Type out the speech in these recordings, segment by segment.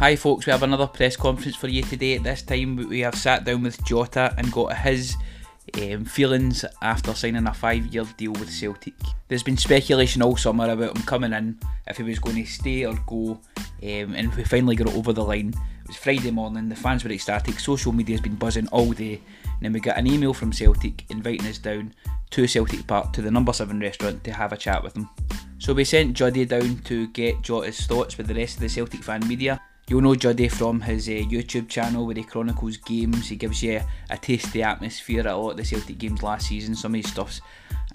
Hi, folks. We have another press conference for you today. At this time, we have sat down with Jota and got his um, feelings after signing a five-year deal with Celtic. There's been speculation all summer about him coming in, if he was going to stay or go, um, and we finally got it over the line. It was Friday morning. The fans were ecstatic. Social media has been buzzing all day, and then we got an email from Celtic inviting us down to Celtic Park to the Number Seven restaurant to have a chat with them. So we sent Juddy down to get Jota's thoughts with the rest of the Celtic fan media. You'll know Juddy from his uh, YouTube channel where he chronicles games. He gives you a taste of the atmosphere at a lot of the Celtic games last season. Some of his stuff's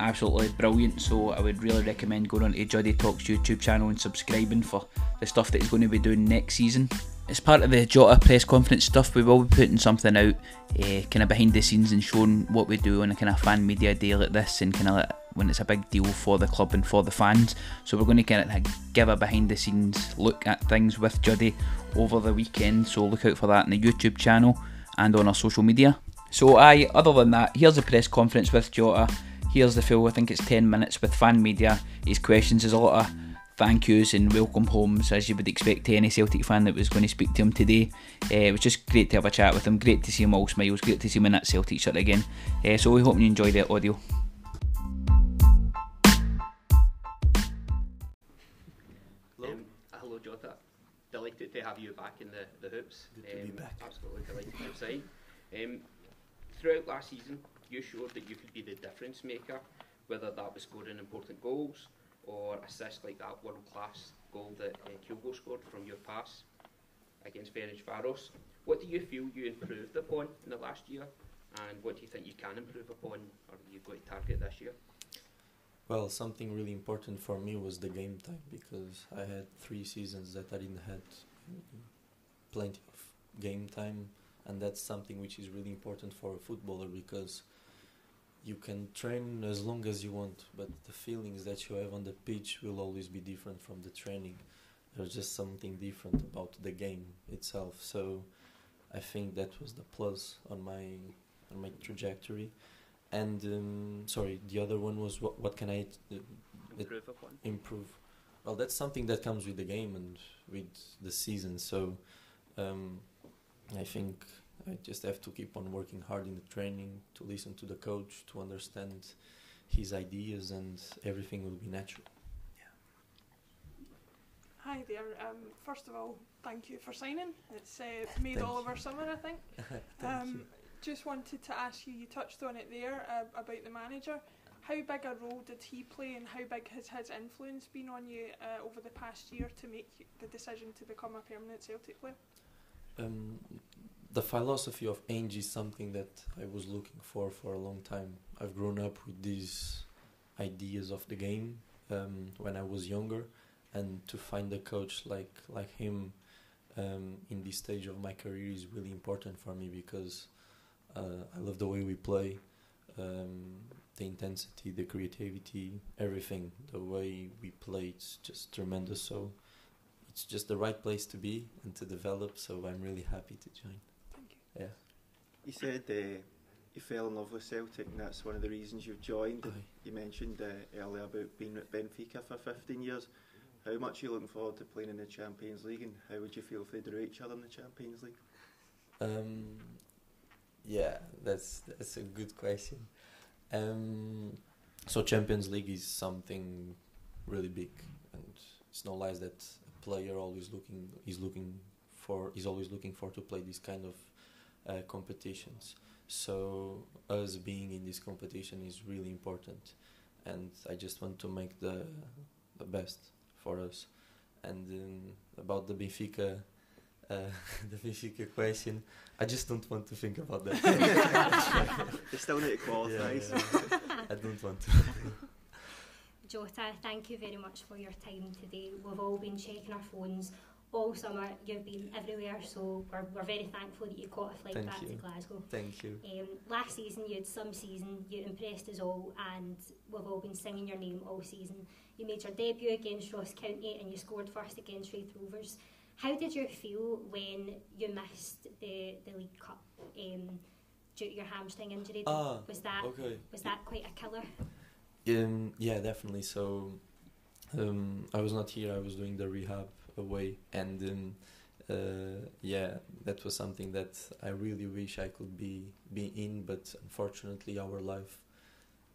absolutely brilliant, so I would really recommend going on to Juddy Talks YouTube channel and subscribing for the stuff that he's going to be doing next season. As part of the Jota press conference stuff, we will be putting something out, uh, kind of behind the scenes and showing what we do on a kind of fan media day like this, and kind of when it's a big deal for the club and for the fans. So we're going to kind of give a behind the scenes look at things with Juddy over the weekend. So look out for that in the YouTube channel and on our social media. So I, other than that, here's a press conference with Jota. Here's the full, I think it's 10 minutes with fan media. His questions, there's a lot of thank yous and welcome homes as you would expect to any Celtic fan that was going to speak to him today. Uh, it was just great to have a chat with him, great to see him all smiles, great to see him in that Celtic shirt again. Uh, so we hope you enjoy the audio. To have you back in the, the hoops. Good to um, be back. Absolutely delighted to sign. Um, throughout last season, you showed that you could be the difference maker, whether that was scoring important goals or assists like that world class goal that uh, Kyogo scored from your pass against Ferencváros. What do you feel you improved upon in the last year, and what do you think you can improve upon, or you going to target this year? Well, something really important for me was the game time because I had three seasons that I didn't had plenty of game time, and that's something which is really important for a footballer because you can train as long as you want, but the feelings that you have on the pitch will always be different from the training. There's just something different about the game itself. So I think that was the plus on my on my trajectory and um, sorry, the other one was what, what can I uh, improve upon? Improve. Well, that's something that comes with the game and with the season. So um, I think I just have to keep on working hard in the training, to listen to the coach, to understand his ideas, and everything will be natural. Hi there. Um, first of all, thank you for signing. It's uh, made thank all of our summer, I think. thank um, just wanted to ask you, you touched on it there uh, about the manager. How big a role did he play and how big has his influence been on you uh, over the past year to make the decision to become a permanent Celtic player? Um, the philosophy of Ange is something that I was looking for for a long time. I've grown up with these ideas of the game um, when I was younger, and to find a coach like like him um, in this stage of my career is really important for me because uh, I love the way we play, um, the intensity, the creativity, everything. The way we play, it's just tremendous. So it's just the right place to be and to develop. So I'm really happy to join. Thank you. Yeah. You said uh, you fell in love with Celtic, and that's one of the reasons you've joined. Aye. You mentioned uh, earlier about being at Benfica for 15 years. How much are you looking forward to playing in the Champions League, and how would you feel if they drew each other in the Champions League? Um, yeah, that's that's a good question. Um, so Champions League is something really big, and it's no lies that a player always looking is looking for is always looking for to play this kind of uh, competitions. So us being in this competition is really important, and I just want to make the the best for us. And um, about the Benfica uh, the Benfica question. I just don't want to think about that. They still need to qualify. Yeah, so- yeah. I don't want to. Jota, thank you very much for your time today. We've all been checking our phones all summer. You've been everywhere, so we're, we're very thankful that you caught a flight Thank back to. Glasgow. Thank you. Um, last season, you had some season, you impressed us all, and we've all been singing your name all season. You made your debut against Ross County and you scored first against Raith Rovers. How did you feel when you missed the, the League Cup um, due to your hamstring injury? Ah, was that okay. was that quite a killer? Um, yeah, definitely. So, um, I was not here. I was doing the rehab away, and um, uh, yeah, that was something that I really wish I could be be in, but unfortunately, our life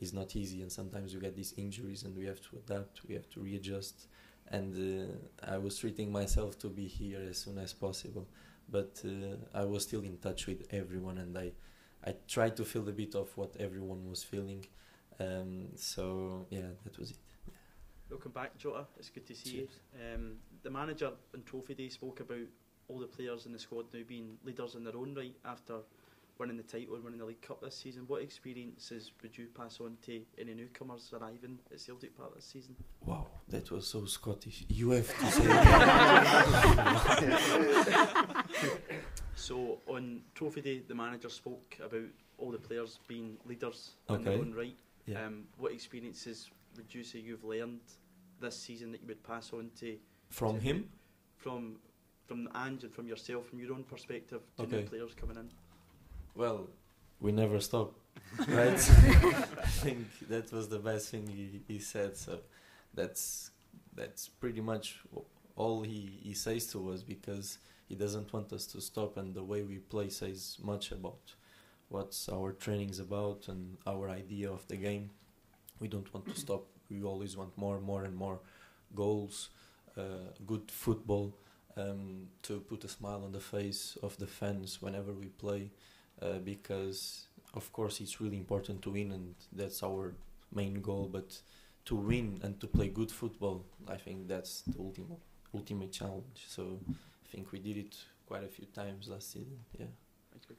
is not easy, and sometimes we get these injuries, and we have to adapt, we have to readjust. And uh, I was treating myself to be here as soon as possible, but uh, I was still in touch with everyone, and I I tried to feel a bit of what everyone was feeling. Um, so yeah, that was it. Welcome back, Jota. It's good to see Cheers. you. Um, the manager in Trophy Day spoke about all the players in the squad now being leaders in their own right after winning the title and winning the League Cup this season. What experiences would you pass on to any newcomers arriving at Celtic Park this season? Wow, that was so Scottish. You have to say So on Trophy Day, the manager spoke about all the players being leaders in their own right. yeah. Um, what experiences would you say you've learned this season that you would pass on to From him? from from Ange and from yourself, from your own perspective, to new players coming in? Well, we never stop, right? I think that was the best thing he, he said. So that's that's pretty much all he, he says to us because he doesn't want us to stop, and the way we play says much about what's our training's about and our idea of the game. We don't want to stop. We always want more, more, and more goals, uh, good football, um, to put a smile on the face of the fans whenever we play uh, because of course it's really important to win and that's our main goal but to win and to play good football i think that's the ultimate ultimate challenge so i think we did it quite a few times last season yeah Thank you.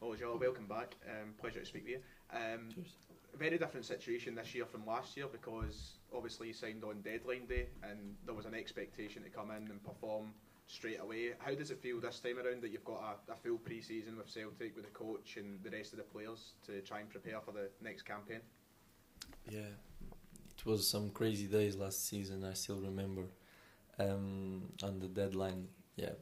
Oh, Joe, welcome back. Um, pleasure to speak with you. Um, Cheers. very different situation this year from last year because obviously you signed on deadline day and there was an expectation to come in and perform straight away. How does it feel this time around that you've got a, a full pre-season with Celtic, with the coach and the rest of the players to try and prepare for the next campaign? yeah it was some crazy days last season i still remember. Um, on the deadline yeah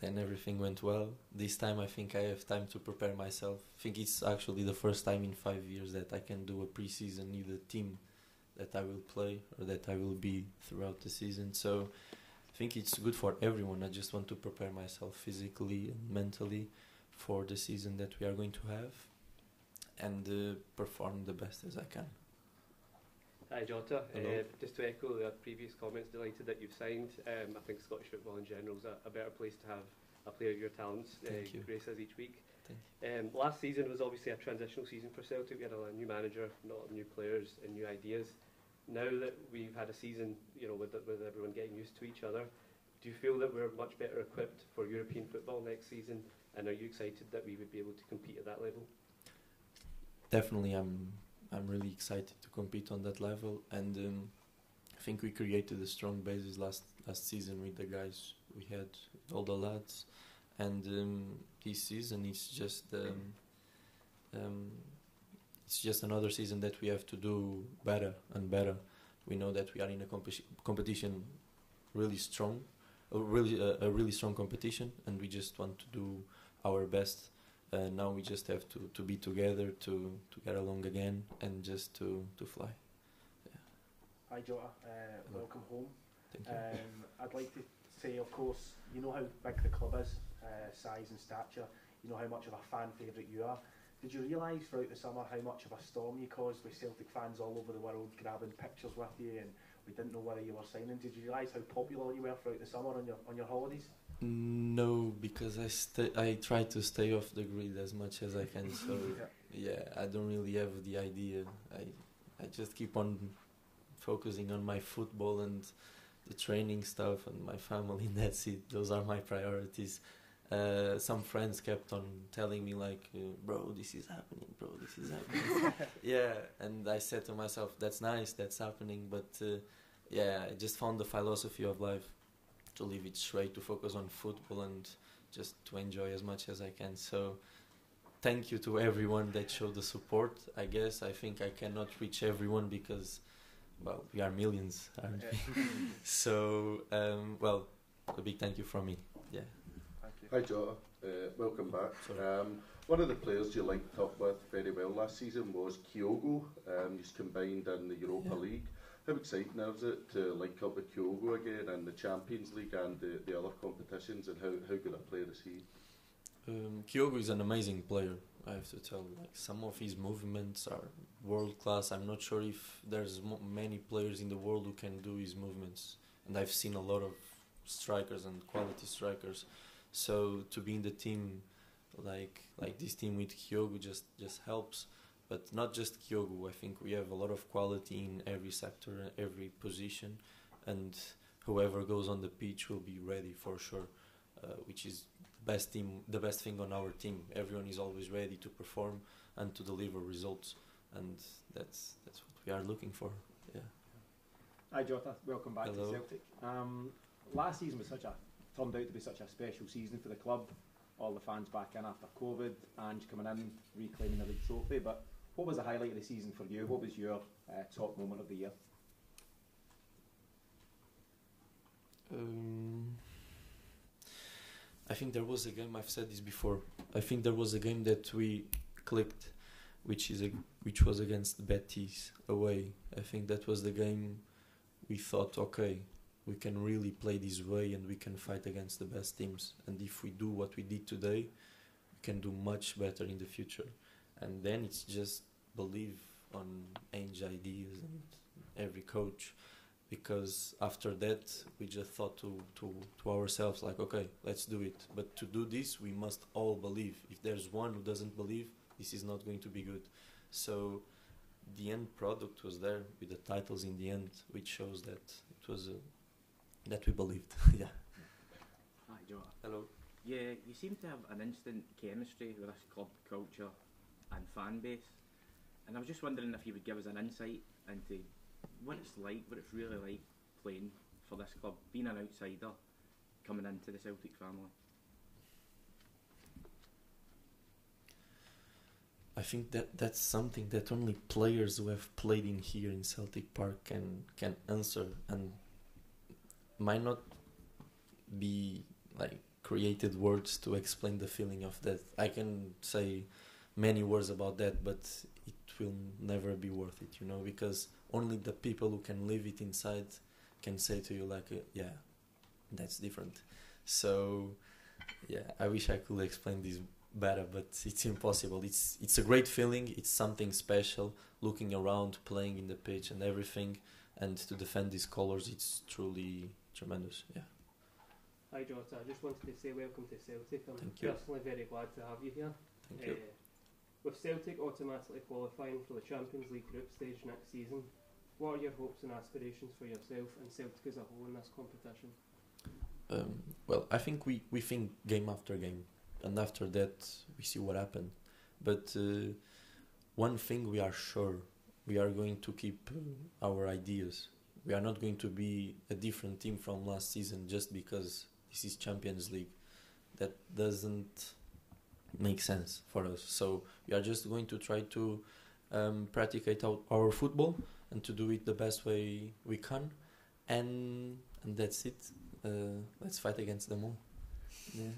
then everything went well. This time i think i have time to prepare myself. I think it's actually the first time in five years that i can do a preseason either team that i will play or that i will be throughout the season. So i think it's good for everyone. I just want to prepare myself physically and mentally for the season that we are going to have and uh, perform the best as i can Hi Jota, Hello. uh, just to echo the previous comments, delighted that you've signed. Um, I think Scottish football in general is a, a better place to have a player of your talents uh, you. grace us each week. Thank Um, last season was obviously a transitional season for Celtic. We had a new manager, a lot of new players and new ideas. Now that we've had a season, you know, with, with everyone getting used to each other, do you feel that we're much better equipped for European football next season? And are you excited that we would be able to compete at that level? definitely i'm i'm really excited to compete on that level and um, i think we created a strong basis last last season with the guys we had all the lads and um, this season it's just um, um, it's just another season that we have to do better and better. We know that we are in a competi- competition really strong a really a, a really strong competition and we just want to do our best uh, now we just have to, to be together to, to get along again and just to, to fly. Hi Jota, uh, welcome home. Thank you. Um, I'd like to say, of course, you know how big the club is, uh, size and stature. You know how much of a fan favourite you are. Did you realise throughout the summer how much of a storm you caused with Celtic fans all over the world grabbing pictures with you, and we didn't know whether you were signing? Did you realise how popular you were throughout the summer on your on your holidays? No, because I stay, I try to stay off the grid as much as I can. So yeah, I don't really have the idea. I I just keep on focusing on my football and the training stuff and my family. And that's it. Those are my priorities. Uh, some friends kept on telling me like, uh, "Bro, this is happening. Bro, this is happening." yeah, and I said to myself, "That's nice. That's happening." But uh, yeah, I just found the philosophy of life to leave it straight, to focus on football and just to enjoy as much as I can. So thank you to everyone that showed the support. I guess I think I cannot reach everyone because, well, we are millions, aren't we? so, um, well, a big thank you from me. Yeah. Thank you. Hi Jota, uh, welcome back. Um, one of the players you linked up with very well last season was Kyogo. Um, he's combined in the Europa Yeah. League. How exciting is it to link up with Kyogo again and the Champions League and the, the other competitions and how, how good a player is he? Um, Kyogo is an amazing player. I have to tell. Like some of his movements are world class. I'm not sure if there's many players in the world who can do his movements, and I've seen a lot of strikers and quality strikers. So to be in the team, like like this team with Kyogo, just just helps. But not just Kyogo. I think we have a lot of quality in every sector, every position, and whoever goes on the pitch will be ready for sure. Uh, which is best team, the best thing on our team. Everyone is always ready to perform and to deliver results, and that's that's what we are looking for. Yeah. Hi Jota, welcome back Hello. to Celtic. Um, last season was such a turned out to be such a special season for the club. All the fans back in after COVID, Ange coming in, reclaiming the league trophy. But what was the highlight of the season for you? What was your uh, top moment of the year? Um, I think there was a game. I've said this before. I think there was a game that we clicked, which is a which was against Betis away. I think that was the game we thought, okay, we can really play this way and we can fight against the best teams. And if we do what we did today, we can do much better in the future. And then it's just believe on Ange ideas and every coach. Because after that we just thought to, to, to ourselves like okay let's do it. But to do this we must all believe. If there's one who doesn't believe this is not going to be good. So the end product was there with the titles in the end which shows that it was uh, that we believed. Yeah. Hi, Joe. hello. Yeah, you seem to have an instant chemistry with this club culture and fan base. And I was just wondering if you would give us an insight into what it's like, what it's really like playing for this club, being an outsider, coming into the Celtic family. I think that that's something that only players who have played in here in Celtic Park can can answer and might not be like created words to explain the feeling of that. I can say many words about that, but it will never be worth it, you know, because only the people who can live it inside can say to you like, uh, yeah, that's different. So, yeah, I wish I could explain this better, but it's impossible. It's it's a great feeling. It's something special. Looking around, playing in the pitch, and everything, and to defend these colors, it's truly tremendous. Yeah. Hi Jota, I just wanted to say welcome to Celtic. I'm Thank you. personally very glad to have you here. Thank you. With Celtic automatically qualifying for the Champions League group stage next season, what are your hopes and aspirations for yourself and Celtic as a whole in this competition? Um, well, I think we, we think game after game, and after that we see what happened. But uh, one thing we are sure, we are going to keep uh, our ideas. We are not going to be a different team from last season just because this is Champions League. That doesn't make sense for us. So we are just going to try to um, practicate our, our football and to do it the best way we can, and and that's it. Uh, let's fight against them all. Yeah.